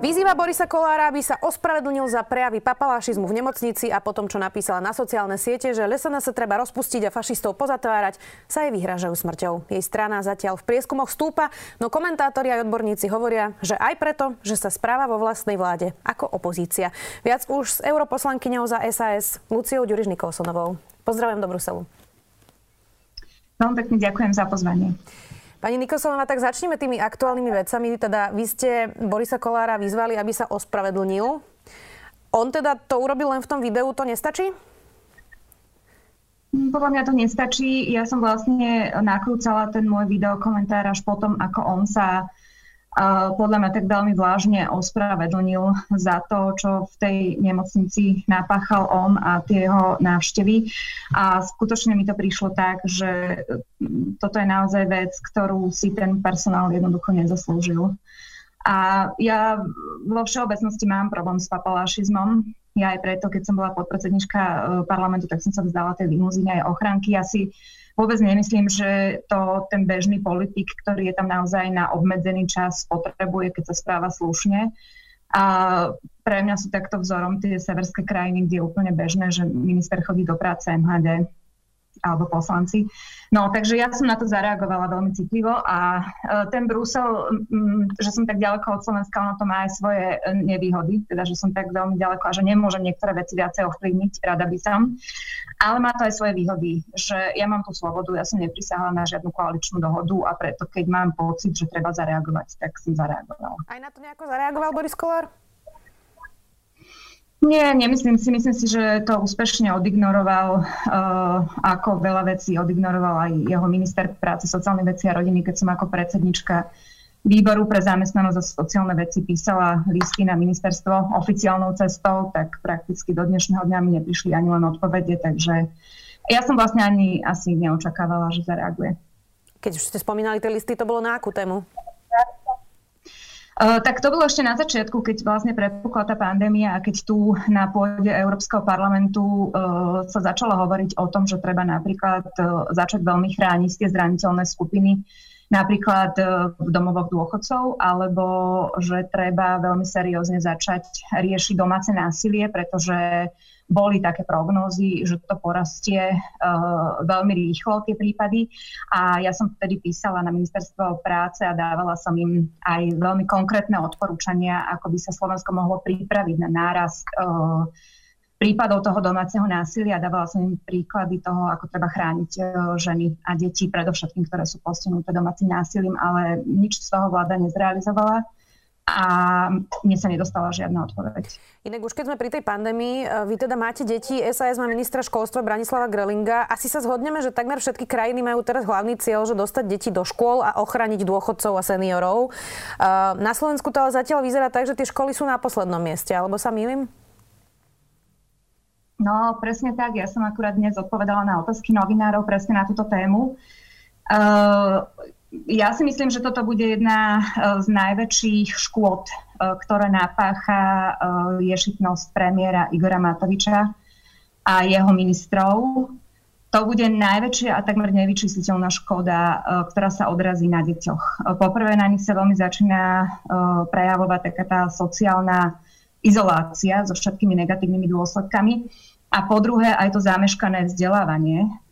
Vyzýva Borisa Kolára, aby sa ospravedlnil za prejavy papalášizmu v nemocnici a potom, čo napísala na sociálne siete, že Lesana sa treba rozpustiť a fašistov pozatvárať, sa jej vyhražajú smrťou. Jej strana zatiaľ v prieskumoch stúpa, no komentátori a odborníci hovoria, že aj preto, že sa správa vo vlastnej vláde ako opozícia. Viac už s europoslankyňou za SAS Luciou Ďuriš Nikolsonovou. Pozdravujem do Bruselu. Veľmi pekne ďakujem za pozvanie. Pani Nikosonová, tak začneme tými aktuálnymi vecami. Teda vy ste Borisa Kolára vyzvali, aby sa ospravedlnil. On teda to urobil len v tom videu, to nestačí? Podľa mňa to nestačí. Ja som vlastne nakrúcala ten môj videokomentár až potom, ako on sa podľa mňa tak veľmi vážne ospravedlnil za to, čo v tej nemocnici napáchal on a tie jeho návštevy. A skutočne mi to prišlo tak, že toto je naozaj vec, ktorú si ten personál jednoducho nezaslúžil. A ja vo všeobecnosti mám problém s papalášizmom. Ja aj preto, keď som bola podpredsednička e, parlamentu, tak som sa vzdala tej limuzíne aj ochranky. Ja si vôbec nemyslím, že to ten bežný politik, ktorý je tam naozaj na obmedzený čas, potrebuje, keď sa správa slušne. A pre mňa sú takto vzorom tie severské krajiny, kde je úplne bežné, že minister chodí do práce MHD alebo poslanci. No, takže ja som na to zareagovala veľmi citlivo a e, ten Brusel, že som tak ďaleko od Slovenska, ono to má aj svoje e, nevýhody, teda že som tak veľmi ďaleko a že nemôžem niektoré veci viacej ovplyvniť, rada by som. Ale má to aj svoje výhody, že ja mám tú slobodu, ja som neprisahala na žiadnu koaličnú dohodu a preto keď mám pocit, že treba zareagovať, tak som zareagovala. Aj na to nejako zareagoval Boris Kolár? Nie, nemyslím si. Myslím si, že to úspešne odignoroval, uh, ako veľa vecí odignoroval aj jeho minister práce, sociálnej veci a rodiny, keď som ako predsednička výboru pre zamestnanosť a sociálne veci písala listy na ministerstvo oficiálnou cestou, tak prakticky do dnešného dňa mi neprišli ani len odpovede, takže ja som vlastne ani asi neočakávala, že zareaguje. Keď už ste spomínali tie listy, to bolo na akú tému? Uh, tak to bolo ešte na začiatku, keď vlastne prepukla tá pandémia a keď tu na pôde Európskeho parlamentu uh, sa začalo hovoriť o tom, že treba napríklad uh, začať veľmi chrániť tie zraniteľné skupiny, napríklad v domovoch dôchodcov, alebo že treba veľmi seriózne začať riešiť domáce násilie, pretože boli také prognózy, že to porastie uh, veľmi rýchlo, tie prípady. A ja som vtedy písala na ministerstvo práce a dávala som im aj veľmi konkrétne odporúčania, ako by sa Slovensko mohlo pripraviť na nárast uh, prípadov toho domáceho násilia. Dávala som im príklady toho, ako treba chrániť uh, ženy a deti, predovšetkým, ktoré sú postihnuté domácim násilím, ale nič z toho vláda nezrealizovala a mne sa nedostala žiadna odpoveď. Inak už keď sme pri tej pandémii, e, vy teda máte deti, SAS má ministra školstva Branislava Grelinga. Asi sa zhodneme, že takmer všetky krajiny majú teraz hlavný cieľ, že dostať deti do škôl a ochraniť dôchodcov a seniorov. E, na Slovensku to ale zatiaľ vyzerá tak, že tie školy sú na poslednom mieste, alebo sa mýlim? No, presne tak. Ja som akurát dnes odpovedala na otázky novinárov presne na túto tému. Uh, ja si myslím, že toto bude jedna e, z najväčších škôd, e, ktoré napácha e, ješitnosť premiéra Igora Matoviča a jeho ministrov. To bude najväčšia a takmer nevyčísliteľná škoda, ktorá sa odrazí na deťoch. Poprvé na nich sa veľmi začína prejavovať taká tá sociálna izolácia so všetkými negatívnymi dôsledkami. A po druhé aj to zameškané vzdelávanie, Eh,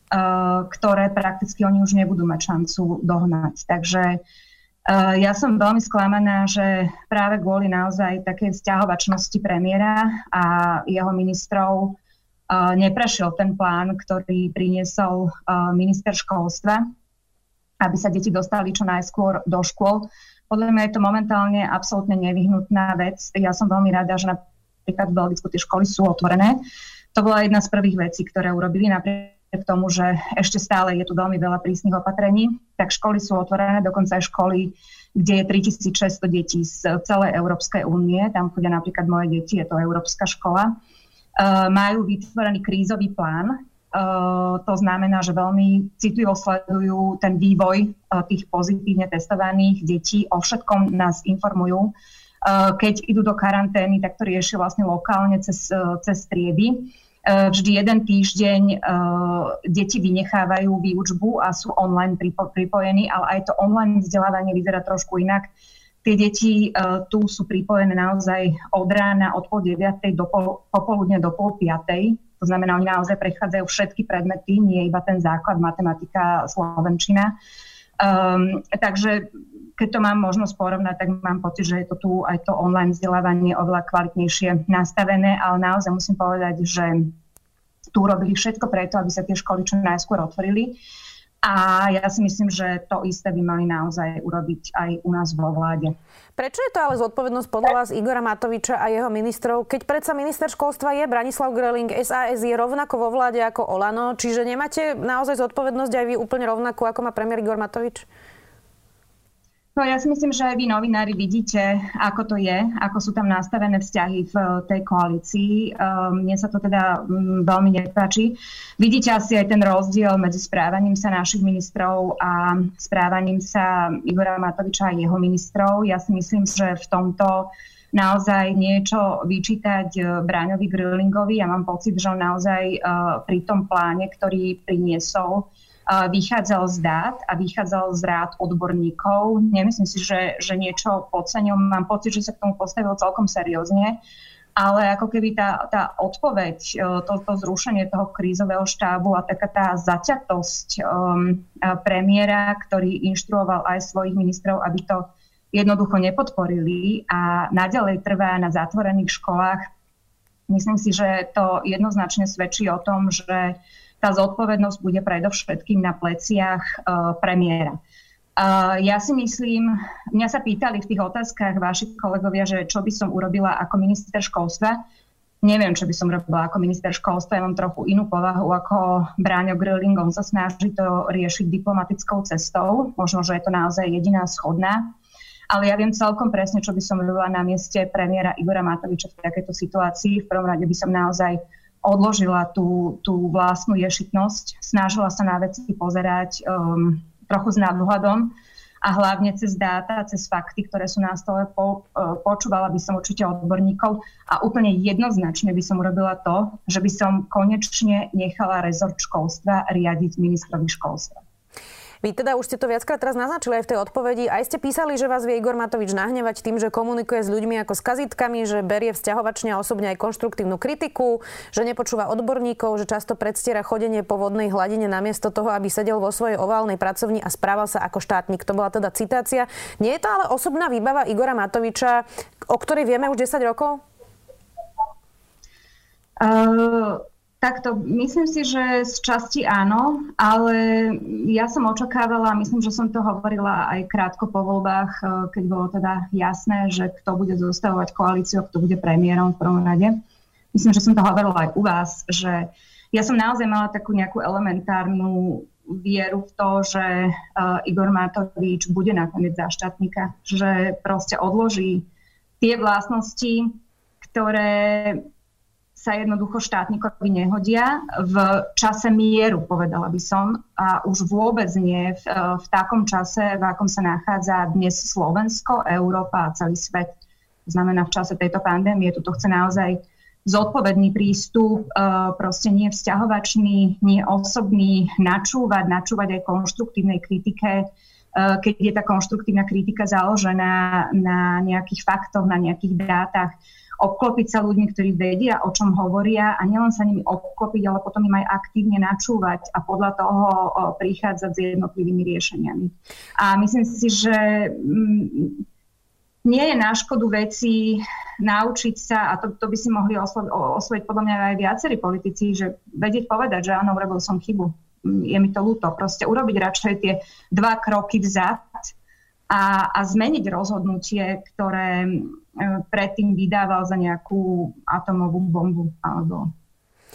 ktoré prakticky oni už nebudú mať šancu dohnať. Takže eh, ja som veľmi sklamaná, že práve kvôli naozaj takej vzťahovačnosti premiéra a jeho ministrov eh, neprešiel ten plán, ktorý priniesol minister školstva, aby sa deti dostali čo najskôr do škôl. Podľa mňa je to momentálne absolútne nevyhnutná vec. Ja som veľmi rada, že napríklad v Belgicku tie školy sú otvorené. To bola jedna z prvých vecí, ktoré urobili. Napríklad k tomu, že ešte stále je tu veľmi veľa prísnych opatrení, tak školy sú otvorené, dokonca aj školy, kde je 3600 detí z celej Európskej únie, tam chodia napríklad moje deti, je to Európska škola, uh, majú vytvorený krízový plán, Uh, to znamená, že veľmi citlivo sledujú ten vývoj uh, tých pozitívne testovaných detí. O všetkom nás informujú. Keď idú do karantény, tak to riešia vlastne lokálne cez, cez triedy. Vždy jeden týždeň deti vynechávajú výučbu a sú online pripojení, ale aj to online vzdelávanie vyzerá trošku inak. Tie deti tu sú pripojené naozaj od rána, od pol 9. do pol, popoludne do pol 5. To znamená, oni naozaj prechádzajú všetky predmety, nie iba ten základ matematika, slovenčina. Um, takže keď to mám možnosť porovnať, tak mám pocit, že je to tu aj to online vzdelávanie oveľa kvalitnejšie nastavené, ale naozaj musím povedať, že tu robili všetko preto, aby sa tie školy čo najskôr otvorili. A ja si myslím, že to isté by mali naozaj urobiť aj u nás vo vláde. Prečo je to ale zodpovednosť podľa vás Igora Matoviča a jeho ministrov, keď predsa minister školstva je Branislav Greling, SAS je rovnako vo vláde ako Olano, čiže nemáte naozaj zodpovednosť aj vy úplne rovnakú, ako má premiér Igor Matovič? No ja si myslím, že vy novinári vidíte, ako to je, ako sú tam nastavené vzťahy v tej koalícii. Ehm, mne sa to teda mm, veľmi nepáči. Vidíte asi aj ten rozdiel medzi správaním sa našich ministrov a správaním sa Igora Matoviča a jeho ministrov. Ja si myslím, že v tomto naozaj niečo vyčítať e, Bráňovi Grillingovi. Ja mám pocit, že on naozaj pri tom pláne, ktorý priniesol, vychádzal z dát a vychádzal z rád odborníkov. Nemyslím si, že, že niečo podceňujem. Mám pocit, že sa k tomu postavil celkom seriózne. Ale ako keby tá, tá odpoveď, e, to, to zrušenie toho krízového štábu a taká tá zaťatosť um, premiéra, ktorý inštruoval aj svojich ministrov, aby to jednoducho nepodporili a naďalej trvá na zatvorených školách, myslím si, že to jednoznačne svedčí o tom, že tá zodpovednosť bude predovšetkým na pleciach uh, premiéra. Uh, ja si myslím, mňa sa pýtali v tých otázkach vaši kolegovia, že čo by som urobila ako minister školstva. Neviem, čo by som robila ako minister školstva. Ja mám trochu inú povahu ako Bráňo Grilling. On sa snaží to riešiť diplomatickou cestou. Možno, že je to naozaj jediná schodná. Ale ja viem celkom presne, čo by som robila na mieste premiéra Igora Matoviča v takejto situácii. V prvom rade by som naozaj odložila tú, tú vlastnú ješitnosť, snažila sa na veci pozerať um, trochu s nadhľadom a hlavne cez dáta, cez fakty, ktoré sú na stole, po, uh, počúvala by som určite odborníkov a úplne jednoznačne by som urobila to, že by som konečne nechala rezort školstva riadiť ministrovi školstva. Vy teda už ste to viackrát teraz naznačili aj v tej odpovedi. Aj ste písali, že vás vie Igor Matovič nahnevať tým, že komunikuje s ľuďmi ako s kazitkami, že berie vzťahovačne a osobne aj konštruktívnu kritiku, že nepočúva odborníkov, že často predstiera chodenie po vodnej hladine namiesto toho, aby sedel vo svojej oválnej pracovni a správal sa ako štátnik. To bola teda citácia. Nie je to ale osobná výbava Igora Matoviča, o ktorej vieme už 10 rokov? Uh... Takto, myslím si, že z časti áno, ale ja som očakávala, myslím, že som to hovorila aj krátko po voľbách, eh, keď bolo teda jasné, že kto bude zostavovať koalíciu, kto bude premiérom v prvom rade. Myslím, že som to hovorila aj u vás, že ja som naozaj mala takú nejakú elementárnu vieru v to, že uh, Igor Matovič bude nakoniec za štátnika, že proste odloží tie vlastnosti, ktoré sa jednoducho štátnikovi nehodia v čase mieru, povedala by som, a už vôbec nie v, v takom čase, v akom sa nachádza dnes Slovensko, Európa a celý svet. To znamená, v čase tejto pandémie tuto chce naozaj zodpovedný prístup, e, proste nie vzťahovačný, nie osobný, načúvať, načúvať aj konštruktívnej kritike, e, keď je tá konštruktívna kritika založená na nejakých faktoch, na nejakých dátach obklopiť sa ľuďmi, ktorí vedia, o čom hovoria a nielen sa nimi obklopiť, ale potom im aj aktívne načúvať a podľa toho prichádzať s jednotlivými riešeniami. A myslím si, že mm, nie je na škodu veci naučiť sa, a to, to by si mohli osloviť, osloviť podľa mňa aj viacerí politici, že vedieť povedať, že áno, urobil som chybu, mm, je mi to ľúto. Proste urobiť radšej tie dva kroky vzad a, a zmeniť rozhodnutie, ktoré predtým vydával za nejakú atomovú bombu alebo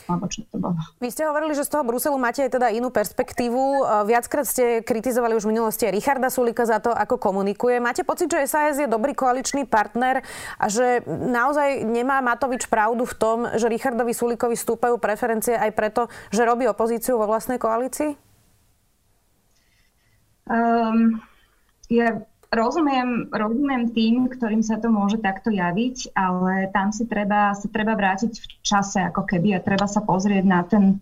alebo čo to bolo. Vy ste hovorili, že z toho Bruselu máte aj teda inú perspektívu. E, viackrát ste kritizovali už v minulosti Richarda Sulika za to, ako komunikuje. Máte pocit, že SAS je dobrý koaličný partner a že naozaj nemá Matovič pravdu v tom, že Richardovi Sulikovi stúpajú preferencie aj preto, že robí opozíciu vo vlastnej koalícii? Um, ja rozumiem, rozumiem tým, ktorým sa to môže takto javiť, ale tam si treba, sa treba vrátiť v čase ako keby a treba sa pozrieť na ten,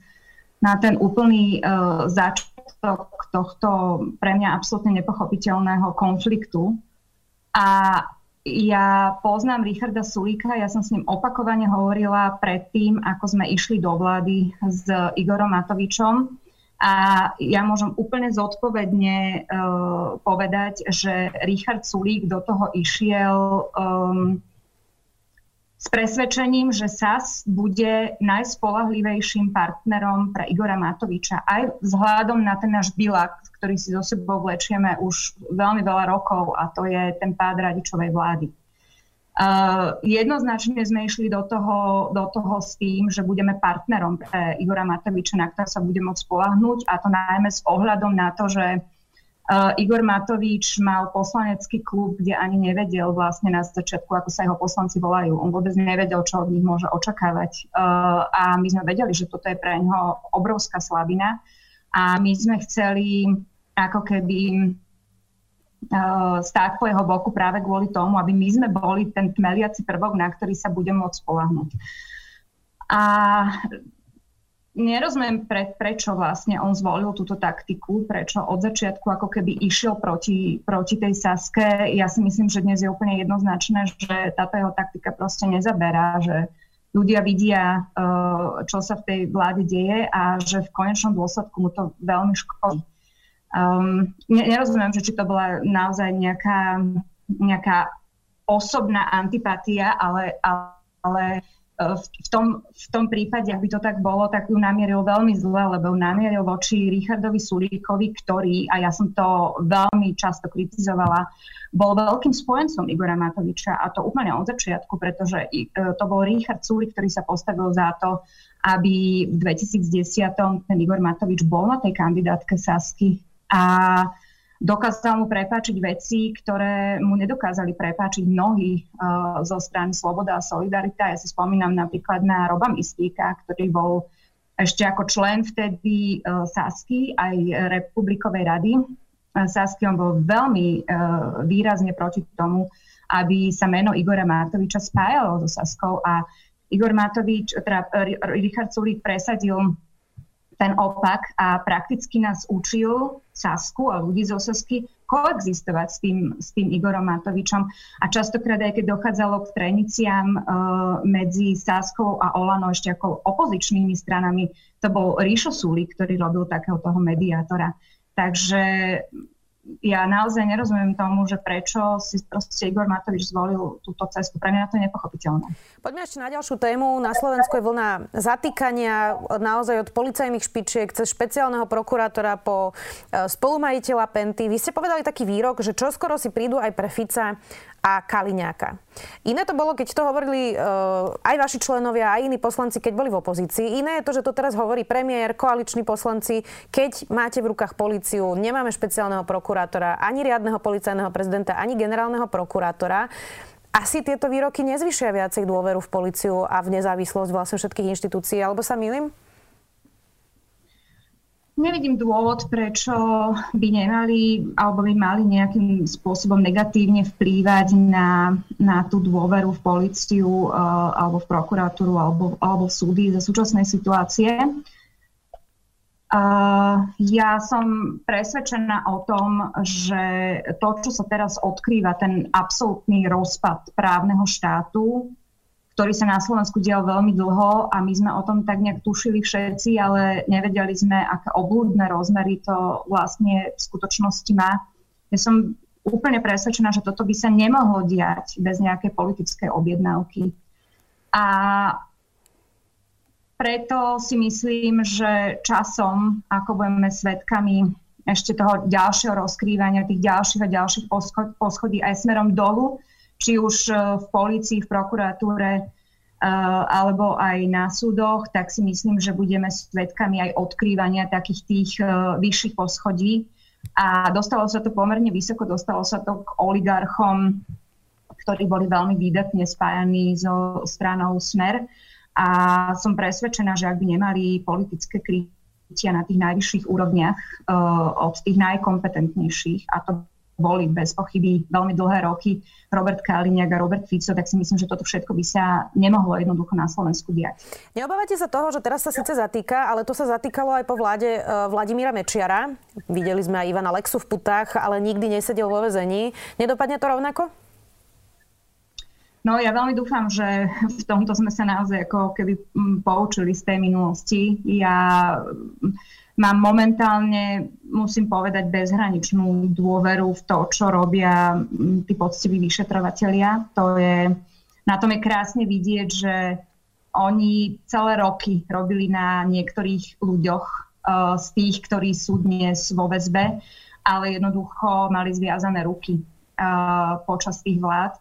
na ten úplný uh, začiatok tohto pre mňa absolútne nepochopiteľného konfliktu. A ja poznám Richarda Sulíka, ja som s ním opakovane hovorila predtým, ako sme išli do vlády s Igorom Matovičom a ja môžem úplne zodpovedne uh, povedať, že Richard Sulík do toho išiel um, s presvedčením, že SAS bude najspolahlivejším partnerom pre Igora Matoviča. Aj vzhľadom na ten náš bilak, ktorý si so sebou vlečieme už veľmi veľa rokov a to je ten pád radičovej vlády. Uh, jednoznačne sme išli do toho, do toho s tým, že budeme partnerom pre Igora Matoviča, na ktorého sa bude môcť spolahnúť a to najmä s ohľadom na to, že uh, Igor Matovič mal poslanecký klub, kde ani nevedel vlastne na začiatku, ako sa jeho poslanci volajú. On vôbec nevedel, čo od nich môže očakávať. Uh, a my sme vedeli, že toto je pre neho obrovská slabina a my sme chceli ako keby Eh, stáť po jeho boku práve kvôli tomu, aby my sme boli ten tmeliaci prvok, na ktorý sa bude môcť spolahnuť. A nerozumiem, pre, prečo vlastne on zvolil túto taktiku, prečo od začiatku ako keby išiel proti, proti tej Saske. Ja si myslím, že dnes je úplne jednoznačné, že táto jeho taktika proste nezaberá, že ľudia vidia, eh, čo sa v tej vláde deje a že v konečnom dôsledku mu to veľmi škodí. Um, nerozumiem, že či to bola naozaj nejaká, nejaká osobná antipatia, ale, ale e, v, tom, v tom prípade, ak by to tak bolo, tak ju namieril veľmi zle, lebo ju namieril voči Richardovi Sulíkovi, ktorý, a ja som to veľmi často kritizovala, bol veľkým spojencom Igora Matoviča a to úplne od začiatku, pretože e, to bol Richard Sulík, ktorý sa postavil za to, aby v 2010 ten Igor Matovič bol na tej kandidátke Sasky a dokázal mu prepáčiť veci, ktoré mu nedokázali prepáčiť mnohí uh, zo strany Sloboda a Solidarita. Ja si spomínam napríklad na Roba Mistíka, ktorý bol ešte ako člen vtedy uh, Sasky aj Republikovej rady. Uh, Sasky on bol veľmi uh, výrazne proti tomu, aby sa meno Igora Matoviča spájalo so Saskou a Igor Matovič, teda Richard Sulík presadil ten opak a prakticky nás učil Sasku a ľudí zo Sasky koexistovať s tým, s tým Igorom Matovičom. A častokrát aj keď dochádzalo k treniciam uh, medzi Saskou a Olano ešte ako opozičnými stranami, to bol Ríšo Súli, ktorý robil takého toho mediátora. Takže ja naozaj nerozumiem tomu, že prečo si proste Igor Matovič zvolil túto cestu. Pre mňa to je nepochopiteľné. Poďme ešte na ďalšiu tému. Na Slovensku je vlna zatýkania naozaj od policajných špičiek cez špeciálneho prokurátora po e, spolumajiteľa Penty. Vy ste povedali taký výrok, že čoskoro si prídu aj pre Fica a Kaliňáka. Iné to bolo, keď to hovorili uh, aj vaši členovia, aj iní poslanci, keď boli v opozícii. Iné je to, že to teraz hovorí premiér, koaliční poslanci. Keď máte v rukách policiu, nemáme špeciálneho prokurátora, ani riadneho policajného prezidenta, ani generálneho prokurátora. Asi tieto výroky nezvyšia viacej dôveru v policiu a v nezávislosť vlastne všetkých inštitúcií, alebo sa milím? Nevidím dôvod, prečo by nemali alebo by mali nejakým spôsobom negatívne vplývať na, na tú dôveru v policiu uh, alebo v prokuratúru alebo, alebo v súdy za súčasnej situácie. Uh, ja som presvedčená o tom, že to, čo sa teraz odkrýva, ten absolútny rozpad právneho štátu, ktorý sa na Slovensku dial veľmi dlho a my sme o tom tak nejak tušili všetci, ale nevedeli sme, aké oblúdne rozmery to vlastne v skutočnosti má. Ja som úplne presvedčená, že toto by sa nemohlo diať bez nejakej politickej objednávky. A preto si myslím, že časom, ako budeme svedkami ešte toho ďalšieho rozkrývania, tých ďalších a ďalších poschodí aj smerom dolu, či už e, v polícii, v prokuratúre e, alebo aj na súdoch, tak si myslím, že budeme svedkami aj odkrývania takých tých e, vyšších poschodí. A dostalo sa to pomerne vysoko, dostalo sa to k oligarchom, ktorí boli veľmi výdatne spájaní so stranou Smer. A som presvedčená, že ak by nemali politické krytia na tých najvyšších úrovniach od tých najkompetentnejších, a to boli bez pochyby veľmi dlhé roky Robert Kaliňák a Robert Fico, tak si myslím, že toto všetko by sa nemohlo jednoducho na Slovensku diať. Neobávate sa toho, že teraz sa síce zatýka, ale to sa zatýkalo aj po vláde e, Vladimíra Mečiara. Videli sme aj Ivana Lexu v putách, ale nikdy nesedel vo vezení. Nedopadne to rovnako? No ja veľmi dúfam, že v tomto sme sa naozaj ako keby mm, poučili z tej minulosti. Ja mám momentálne, musím povedať, bezhraničnú dôveru v to, čo robia mm, tí poctiví vyšetrovatelia. To je, na tom je krásne vidieť, že oni celé roky robili na niektorých ľuďoch uh, z tých, ktorí sú dnes vo väzbe, ale jednoducho mali zviazané ruky uh, počas tých vlád.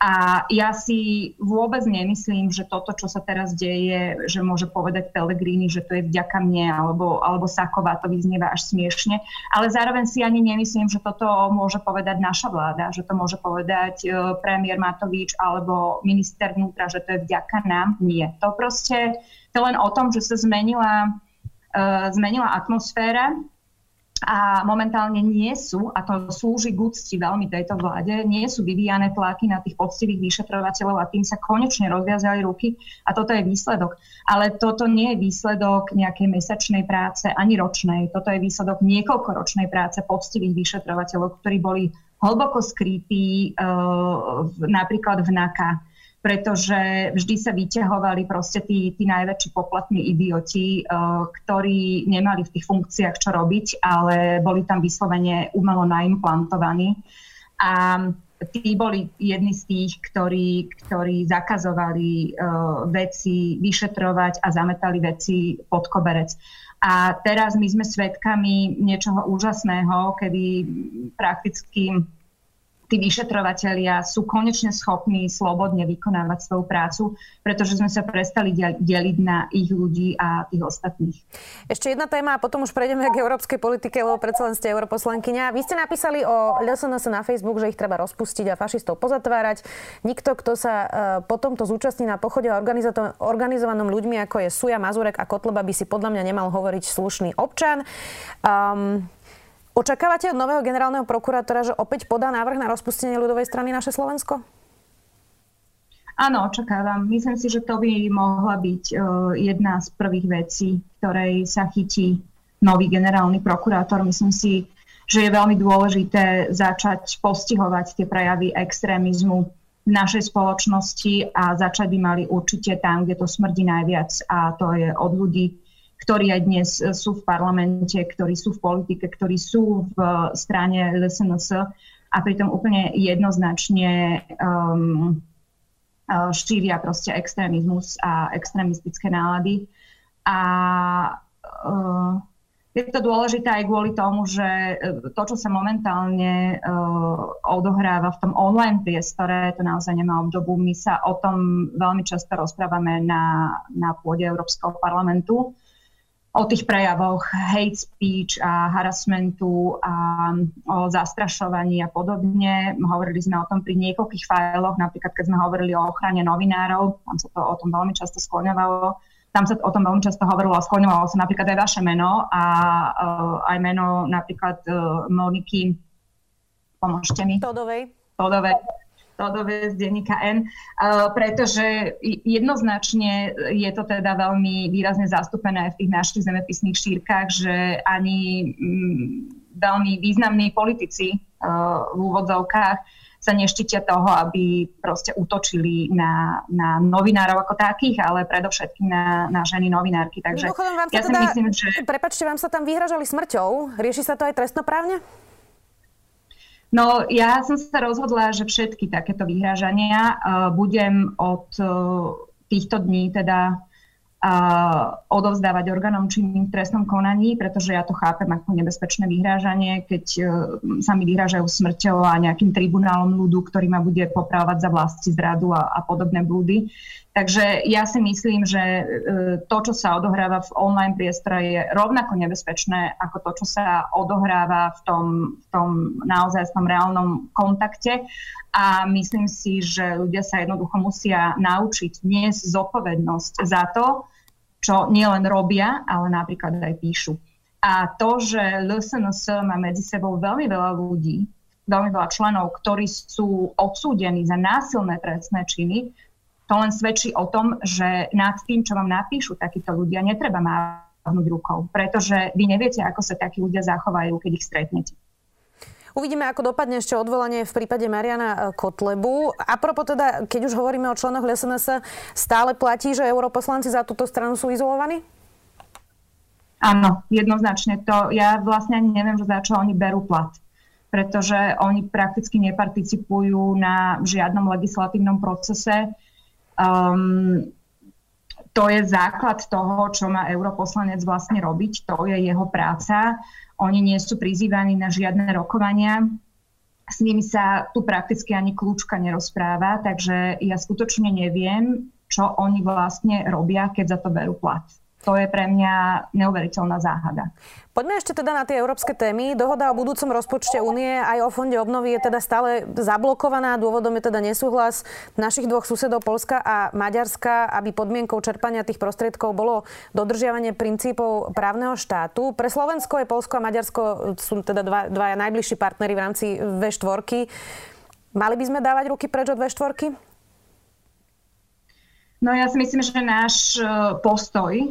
A ja si vôbec nemyslím, že toto, čo sa teraz deje, že môže povedať Pellegrini, že to je vďaka mne, alebo, alebo Saková to vyznieva až smiešne. Ale zároveň si ani nemyslím, že toto môže povedať naša vláda, že to môže povedať e, premiér Matovič alebo minister vnútra, že to je vďaka nám. Nie. To proste to len o tom, že sa zmenila, uh, zmenila atmosféra a momentálne nie sú, a to slúži k úcti veľmi tejto vláde, nie sú vyvíjane tlaky na tých poctivých vyšetrovateľov a tým sa konečne rozviazali ruky a toto je výsledok. Ale toto nie je výsledok nejakej mesačnej práce ani ročnej, toto je výsledok niekoľkoročnej práce poctivých vyšetrovateľov, ktorí boli hlboko skrytí uh, napríklad v NAKA, pretože vždy sa vyťahovali proste tí, tí najväčší poplatní idioti, uh, ktorí nemali v tých funkciách čo robiť, ale boli tam vyslovene umelo naimplantovaní. A tí boli jedni z tých, ktorí, ktorí zakazovali uh, veci vyšetrovať a zametali veci pod koberec. A teraz my sme svedkami niečoho úžasného, kedy prakticky tí vyšetrovatelia sú konečne schopní slobodne vykonávať svoju prácu, pretože sme sa prestali deliť na ich ľudí a tých ostatných. Ešte jedna téma a potom už prejdeme k európskej politike, lebo predsa len ste europoslankyňa. Vy ste napísali o LSNS na Facebook, že ich treba rozpustiť a fašistov pozatvárať. Nikto, kto sa uh, potom to zúčastní na pochode organizovanom ľuďmi, ako je Suja, Mazurek a Kotleba, by si podľa mňa nemal hovoriť slušný občan. Um, Očakávate od nového generálneho prokurátora, že opäť podá návrh na rozpustenie ľudovej strany naše Slovensko? Áno, očakávam. Myslím si, že to by mohla byť uh, jedna z prvých vecí, ktorej sa chytí nový generálny prokurátor. Myslím si, že je veľmi dôležité začať postihovať tie prejavy extrémizmu v našej spoločnosti a začať by mali určite tam, kde to smrdí najviac a to je od ľudí, ktorí aj dnes e, sú v parlamente, ktorí sú v politike, ktorí sú v strane LSNS a pritom úplne jednoznačne um, šíria proste extrémizmus a extrémistické nálady. A uh, je to dôležité aj kvôli tomu, že to, čo sa momentálne uh, odohráva v tom online priestore, to naozaj nemá obdobu. My sa o tom veľmi často rozprávame na, na pôde Európskeho parlamentu o tých prejavoch hate speech a harassmentu a o zastrašovaní a podobne. Hovorili sme o tom pri niekoľkých fajloch, napríklad keď sme hovorili o ochrane novinárov, tam sa to o tom veľmi často skloňovalo. Tam sa o tom veľmi často hovorilo a skloňovalo sa napríklad aj vaše meno a uh, aj meno napríklad uh, Moniky, pomôžte mi. Todovej. Todovej Todové z denníka N, pretože jednoznačne je to teda veľmi výrazne zastúpené v tých našich zemepisných šírkach, že ani mm, veľmi významní politici v úvodzovkách sa neštítia toho, aby proste útočili na, na novinárov ako takých, ale predovšetkým na, na ženy novinárky. Takže vám ja teda, si myslím, že... Prepačte, vám sa tam vyhražali smrťou. Rieši sa to aj trestnoprávne? No ja som sa rozhodla, že všetky takéto vyhrážania uh, budem od uh, týchto dní teda odovzdávať orgánom činným v trestnom konaní, pretože ja to chápem ako nebezpečné vyhrážanie, keď uh, sa mi vyhrážajú smrťou a nejakým tribunálom ľudu, ktorý ma bude popravovať za vlasti zradu a, a podobné blúdy. Takže ja si myslím, že e, to, čo sa odohráva v online priestore, je rovnako nebezpečné ako to, čo sa odohráva v tom, v tom naozaj v tom reálnom kontakte. A myslím si, že ľudia sa jednoducho musia naučiť dnes zodpovednosť za to, čo nielen robia, ale napríklad aj píšu. A to, že LSNS má medzi sebou veľmi veľa ľudí, veľmi veľa členov, ktorí sú odsúdení za násilné trestné činy, to len svedčí o tom, že nad tým, čo vám napíšu takíto ľudia, netreba mávnuť rukou, pretože vy neviete, ako sa takí ľudia zachovajú, keď ich stretnete. Uvidíme, ako dopadne ešte odvolanie v prípade Mariana e, Kotlebu. A propos teda, keď už hovoríme o členoch SNS, stále platí, že europoslanci za túto stranu sú izolovaní? Áno, jednoznačne to. Ja vlastne ani neviem, za čo oni berú plat pretože oni prakticky neparticipujú na žiadnom legislatívnom procese. Um, to je základ toho, čo má europoslanec vlastne robiť, to je jeho práca. Oni nie sú prizývaní na žiadne rokovania, s nimi sa tu prakticky ani kľúčka nerozpráva, takže ja skutočne neviem, čo oni vlastne robia, keď za to berú plat. To je pre mňa neuveriteľná záhada. Poďme ešte teda na tie európske témy. Dohoda o budúcom rozpočte únie aj o fonde obnovy je teda stále zablokovaná. Dôvodom je teda nesúhlas našich dvoch susedov Polska a Maďarska, aby podmienkou čerpania tých prostriedkov bolo dodržiavanie princípov právneho štátu. Pre Slovensko je Polsko a Maďarsko sú teda dva, dvaja najbližší partnery v rámci V4. Mali by sme dávať ruky preč od V4? No ja si myslím, že náš e, postoj, e,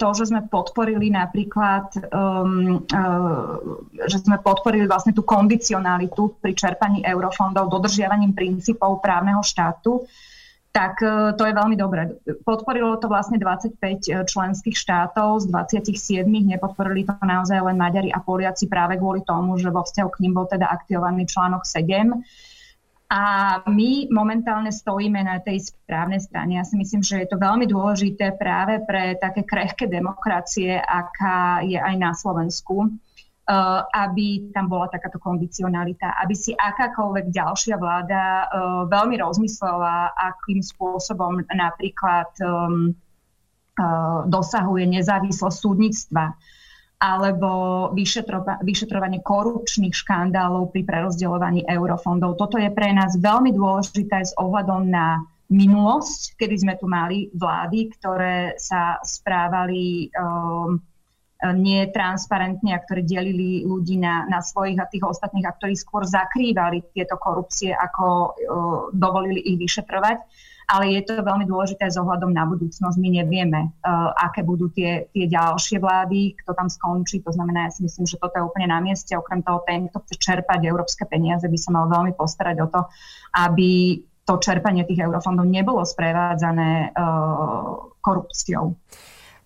to, že sme podporili napríklad, um, že sme podporili vlastne tú kondicionalitu pri čerpaní eurofondov dodržiavaním princípov právneho štátu, tak to je veľmi dobré. Podporilo to vlastne 25 členských štátov z 27, nepodporili to naozaj len Maďari a Poliaci práve kvôli tomu, že vo vzťahu k ním bol teda aktivovaný článok 7 a my momentálne stojíme na tej správnej strane. Ja si myslím, že je to veľmi dôležité práve pre také krehké demokracie, aká je aj na Slovensku, eh, aby tam bola takáto kondicionalita, aby si akákoľvek ďalšia vláda eh, veľmi rozmyslela, akým spôsobom napríklad ehm, eh, dosahuje nezávislosť súdnictva alebo vyšetrova- vyšetrovanie korupčných škandálov pri prerozdeľovaní eurofondov. Toto je pre nás veľmi dôležité s ohľadom na minulosť, kedy sme tu mali vlády, ktoré sa správali um, nie transparentne a ktorí delili ľudí na, na svojich a tých ostatných a ktorí skôr zakrývali tieto korupcie, ako uh, dovolili ich vyšetrovať ale je to veľmi dôležité s ohľadom na budúcnosť. My nevieme, uh, aké budú tie, tie ďalšie vlády, kto tam skončí. To znamená, ja si myslím, že toto je úplne na mieste. Okrem toho, ten, kto chce čerpať európske peniaze, by sa mal veľmi postarať o to, aby to čerpanie tých eurofondov nebolo sprevádzané uh, korupciou.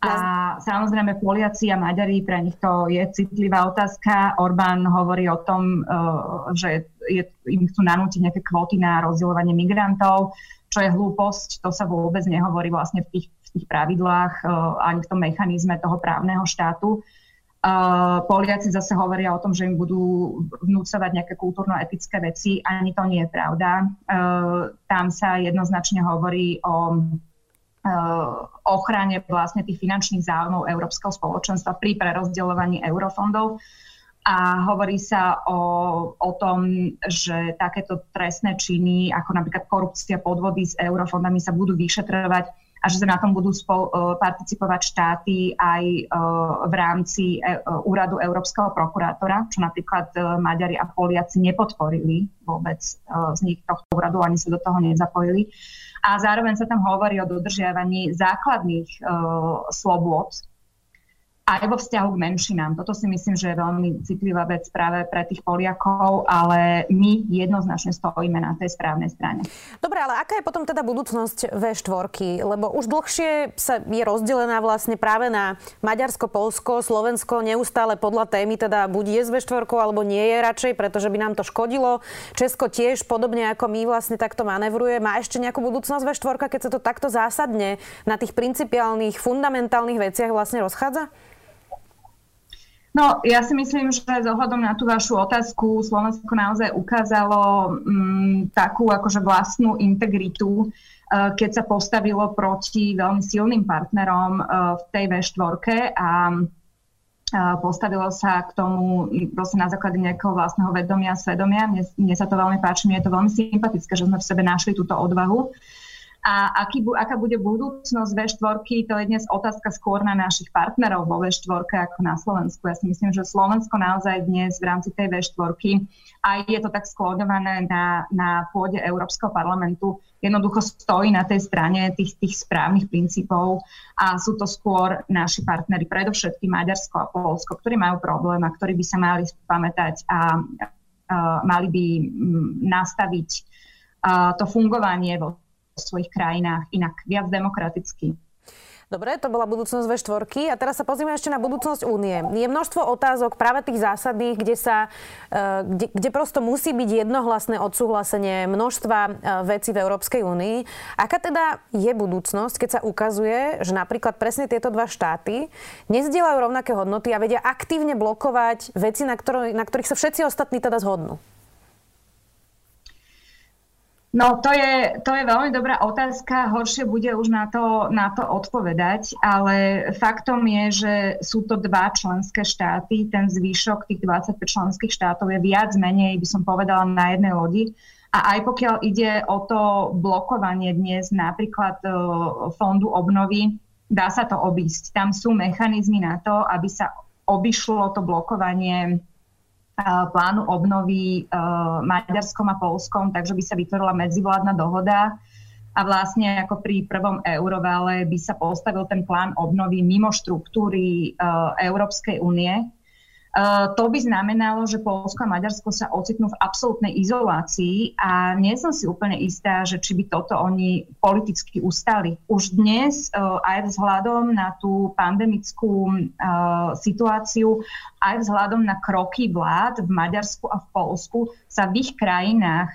A samozrejme Poliaci a Maďari, pre nich to je citlivá otázka. Orbán hovorí o tom, uh, že je, im chcú nanútiť nejaké kvóty na rozdielovanie migrantov čo je hlúposť, to sa vôbec nehovorí vlastne v tých, v tých pravidlách uh, ani v tom mechanizme toho právneho štátu. Uh, Poliaci zase hovoria o tom, že im budú vnúcovať nejaké kultúrno-etické veci. Ani to nie je pravda. Uh, tam sa jednoznačne hovorí o ochrane vlastne tých finančných záujmov Európskeho spoločenstva pri prerozdeľovaní eurofondov a hovorí sa o, o tom, že takéto trestné činy, ako napríklad korupcia, podvody s eurofondami sa budú vyšetrovať a že sa na tom budú spol, e, participovať štáty aj e, v rámci e, úradu Európskeho prokurátora, čo napríklad Maďari a Poliaci nepodporili vôbec z nich tohto úradu, ani sa do toho nezapojili. A zároveň sa tam hovorí o dodržiavaní základných slobôd aj vo vzťahu k menšinám. Toto si myslím, že je veľmi citlivá vec práve pre tých Poliakov, ale my jednoznačne stojíme na tej správnej strane. Dobre, ale aká je potom teda budúcnosť V4? Lebo už dlhšie sa je rozdelená vlastne práve na Maďarsko, Polsko, Slovensko neustále podľa témy, teda buď je s V4 alebo nie je radšej, pretože by nám to škodilo. Česko tiež podobne ako my vlastne takto manevruje. Má ešte nejakú budúcnosť V4, keď sa to takto zásadne na tých principiálnych, fundamentálnych veciach vlastne rozchádza? No, ja si myslím, že z na tú vašu otázku Slovensko naozaj ukázalo m, mm, takú akože vlastnú integritu, uh, keď sa postavilo proti veľmi silným partnerom uh, v tej V4 a uh, postavilo sa k tomu proste na základe nejakého vlastného vedomia, svedomia. Mne, mne sa to veľmi páči, mne je to veľmi sympatické, že sme v sebe našli túto odvahu. A aký, aká bude budúcnosť V4, to je dnes otázka skôr na našich partnerov vo V4 ako na Slovensku. Ja si myslím, že Slovensko naozaj dnes v rámci tej V4 aj je to tak sklonované na, na pôde Európskeho parlamentu, jednoducho stojí na tej strane tých, tých správnych princípov a sú to skôr naši partnery, predovšetkým Maďarsko a Polsko, ktorí majú problém a ktorí by sa mali pamätať a, a mali by nastaviť a, to fungovanie vo svojich krajinách inak, viac demokraticky. Dobre, to bola budúcnosť V4. A teraz sa pozrieme ešte na budúcnosť únie. Je množstvo otázok práve tých zásadných, kde sa, e, kde, kde prosto musí byť jednohlasné odsúhlasenie množstva e, vecí v Európskej únii. Aká teda je budúcnosť, keď sa ukazuje, že napríklad presne tieto dva štáty nezdielajú rovnaké hodnoty a vedia aktívne blokovať veci, na, ktorý, na ktorých sa všetci ostatní teda zhodnú? No to je, to je veľmi dobrá otázka, horšie bude už na to, na to odpovedať, ale faktom je, že sú to dva členské štáty, ten zvyšok tých 25 členských štátov je viac menej, by som povedala, na jednej lodi. A aj pokiaľ ide o to blokovanie dnes napríklad e, fondu obnovy, dá sa to obísť. Tam sú mechanizmy na to, aby sa obišlo to blokovanie plánu obnovy Maďarskom a Polskom, takže by sa vytvorila medzivládna dohoda. A vlastne ako pri prvom eurovale by sa postavil ten plán obnovy mimo štruktúry Európskej únie to by znamenalo, že Polsko a Maďarsko sa ocitnú v absolútnej izolácii a nie som si úplne istá, že či by toto oni politicky ustali. Už dnes eh, aj vzhľadom na tú pandemickú eh, situáciu, aj vzhľadom na kroky vlád v Maďarsku a v Polsku sa v ich krajinách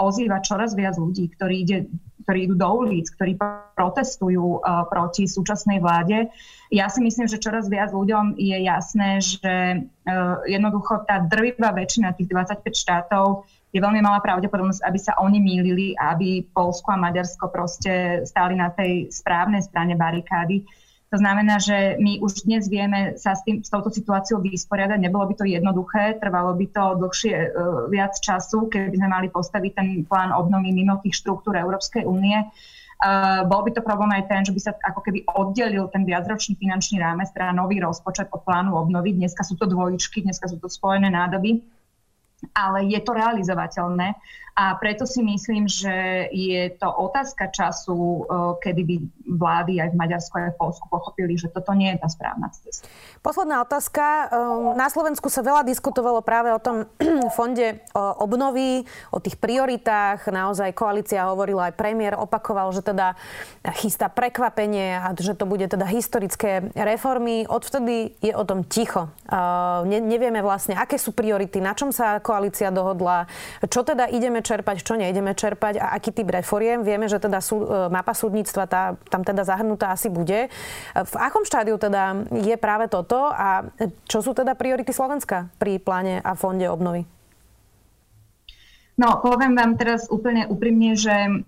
ozýva čoraz viac ľudí, ktorí, ide, ktorí idú do ulic, ktorí protestujú proti súčasnej vláde ja si myslím, že čoraz viac ľuďom je jasné, že uh, jednoducho tá drvivá väčšina tých 25 štátov je veľmi malá pravdepodobnosť, aby sa oni mýlili aby Polsko a Maďarsko proste stáli na tej správnej strane barikády. To znamená, že my už dnes vieme sa s, tým, s touto situáciou vysporiadať. Nebolo by to jednoduché, trvalo by to dlhšie uh, viac času, keby sme mali postaviť ten plán obnovy mimo tých štruktúr Európskej únie. Uh, bol by to problém aj ten, že by sa ako keby oddelil ten viacročný finančný rámec, teda nový rozpočet od plánu obnovy. Dneska sú to dvojičky, dneska sú to spojené nádoby, ale je to realizovateľné a preto si myslím, že je to otázka času, eh, kedy by vlády aj v Maďarsku, aj v Polsku pochopili, že toto nie je tá správna cesta. Posledná otázka. Ehm, na Slovensku sa veľa diskutovalo práve o tom fonde obnovy, o tých prioritách. Naozaj koalícia hovorila, aj premiér opakoval, že teda chystá prekvapenie a že to bude teda historické reformy. Odvtedy je o tom ticho. Ne, nevieme vlastne, aké sú priority, na čom sa koalícia dohodla, čo teda ideme čerpať, čo nejdeme čerpať a aký typ reforiem. Vieme, že teda sú, e, mapa súdnictva tá, tam teda zahrnutá asi bude. V akom štádiu teda je práve toto a čo sú teda priority Slovenska pri pláne a fonde obnovy? No, poviem vám teraz úplne úprimne, že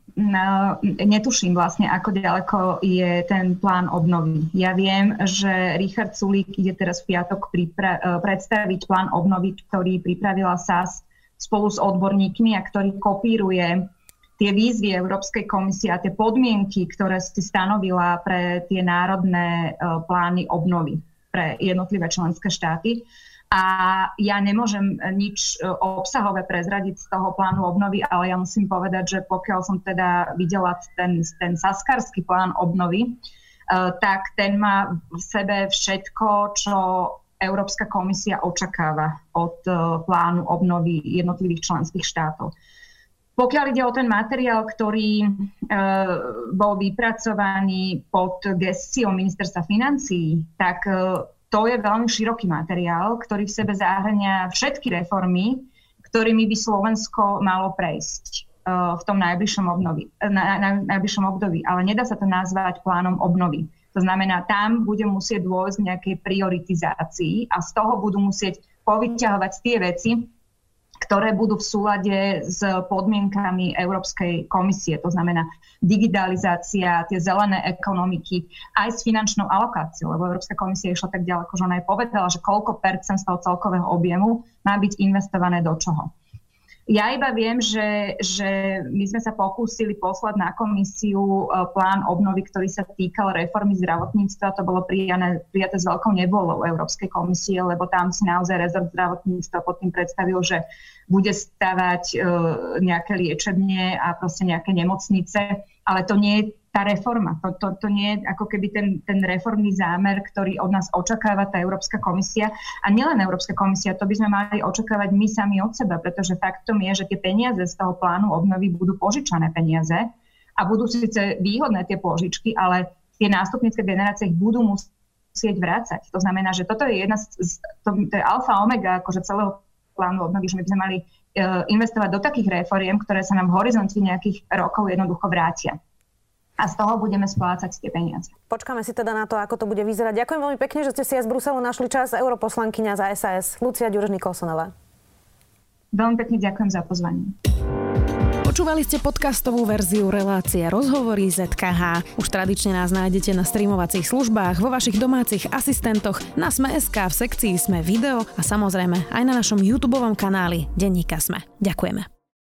netuším vlastne, ako ďaleko je ten plán obnovy. Ja viem, že Richard Sulík ide teraz v piatok pripra- e, predstaviť plán obnovy, ktorý pripravila SAS spolu s odborníkmi a ktorý kopíruje tie výzvy Európskej komisie a tie podmienky, ktoré si stanovila pre tie národné e, plány obnovy pre jednotlivé členské štáty. A ja nemôžem nič e, obsahové prezradiť z toho plánu obnovy, ale ja musím povedať, že pokiaľ som teda videla ten, ten saskarský plán obnovy, e, tak ten má v sebe všetko, čo Európska komisia očakáva od e, plánu obnovy jednotlivých členských štátov. Pokiaľ ide o ten materiál, ktorý e, bol vypracovaný pod gestiou ministerstva financií, tak e, to je veľmi široký materiál, ktorý v sebe zahrania všetky reformy, ktorými by Slovensko malo prejsť v tom najbližšom, obnovi, na, na, najbližšom období. Ale nedá sa to nazvať plánom obnovy. To znamená, tam bude musieť dôjsť nejakej prioritizácii a z toho budú musieť povyťahovať tie veci, ktoré budú v súlade s podmienkami Európskej komisie. To znamená digitalizácia, tie zelené ekonomiky, aj s finančnou alokáciou, lebo Európska komisia išla tak ďaleko, že ona aj povedala, že koľko percent z toho celkového objemu má byť investované do čoho. Ja iba viem, že, že my sme sa pokúsili poslať na komisiu e, plán obnovy, ktorý sa týkal reformy zdravotníctva. To bolo prijané, prijaté s veľkou nevolou Európskej komisie, lebo tam si naozaj rezort zdravotníctva pod tým predstavil, že bude stavať e, nejaké liečebne a proste nejaké nemocnice, ale to nie je tá reforma. To, to, to nie je ako keby ten, ten reformný zámer, ktorý od nás očakáva tá Európska komisia. A nielen Európska komisia, to by sme mali očakávať my sami od seba, pretože faktom je, že tie peniaze z toho plánu obnovy budú požičané peniaze a budú síce výhodné tie požičky, ale tie nástupnícke generácie ich budú musieť vrácať. To znamená, že toto je jedna z, to, to je alfa omega akože celého plánu obnovy, že my by sme mali e, investovať do takých reforiem, ktoré sa nám v horizonte nejakých rokov jednoducho vrátia a z toho budeme splácať tie peniaze. Počkáme si teda na to, ako to bude vyzerať. Ďakujem veľmi pekne, že ste si aj z Bruselu našli čas. Europoslankyňa za SAS, Lucia Ďurž Nikolsonová. Veľmi pekne ďakujem za pozvanie. Počúvali ste podcastovú verziu relácie Rozhovory ZKH. Už tradične nás nájdete na streamovacích službách, vo vašich domácich asistentoch, na Sme.sk, v sekcii Sme video a samozrejme aj na našom YouTube kanáli Denníka Sme. Ďakujeme.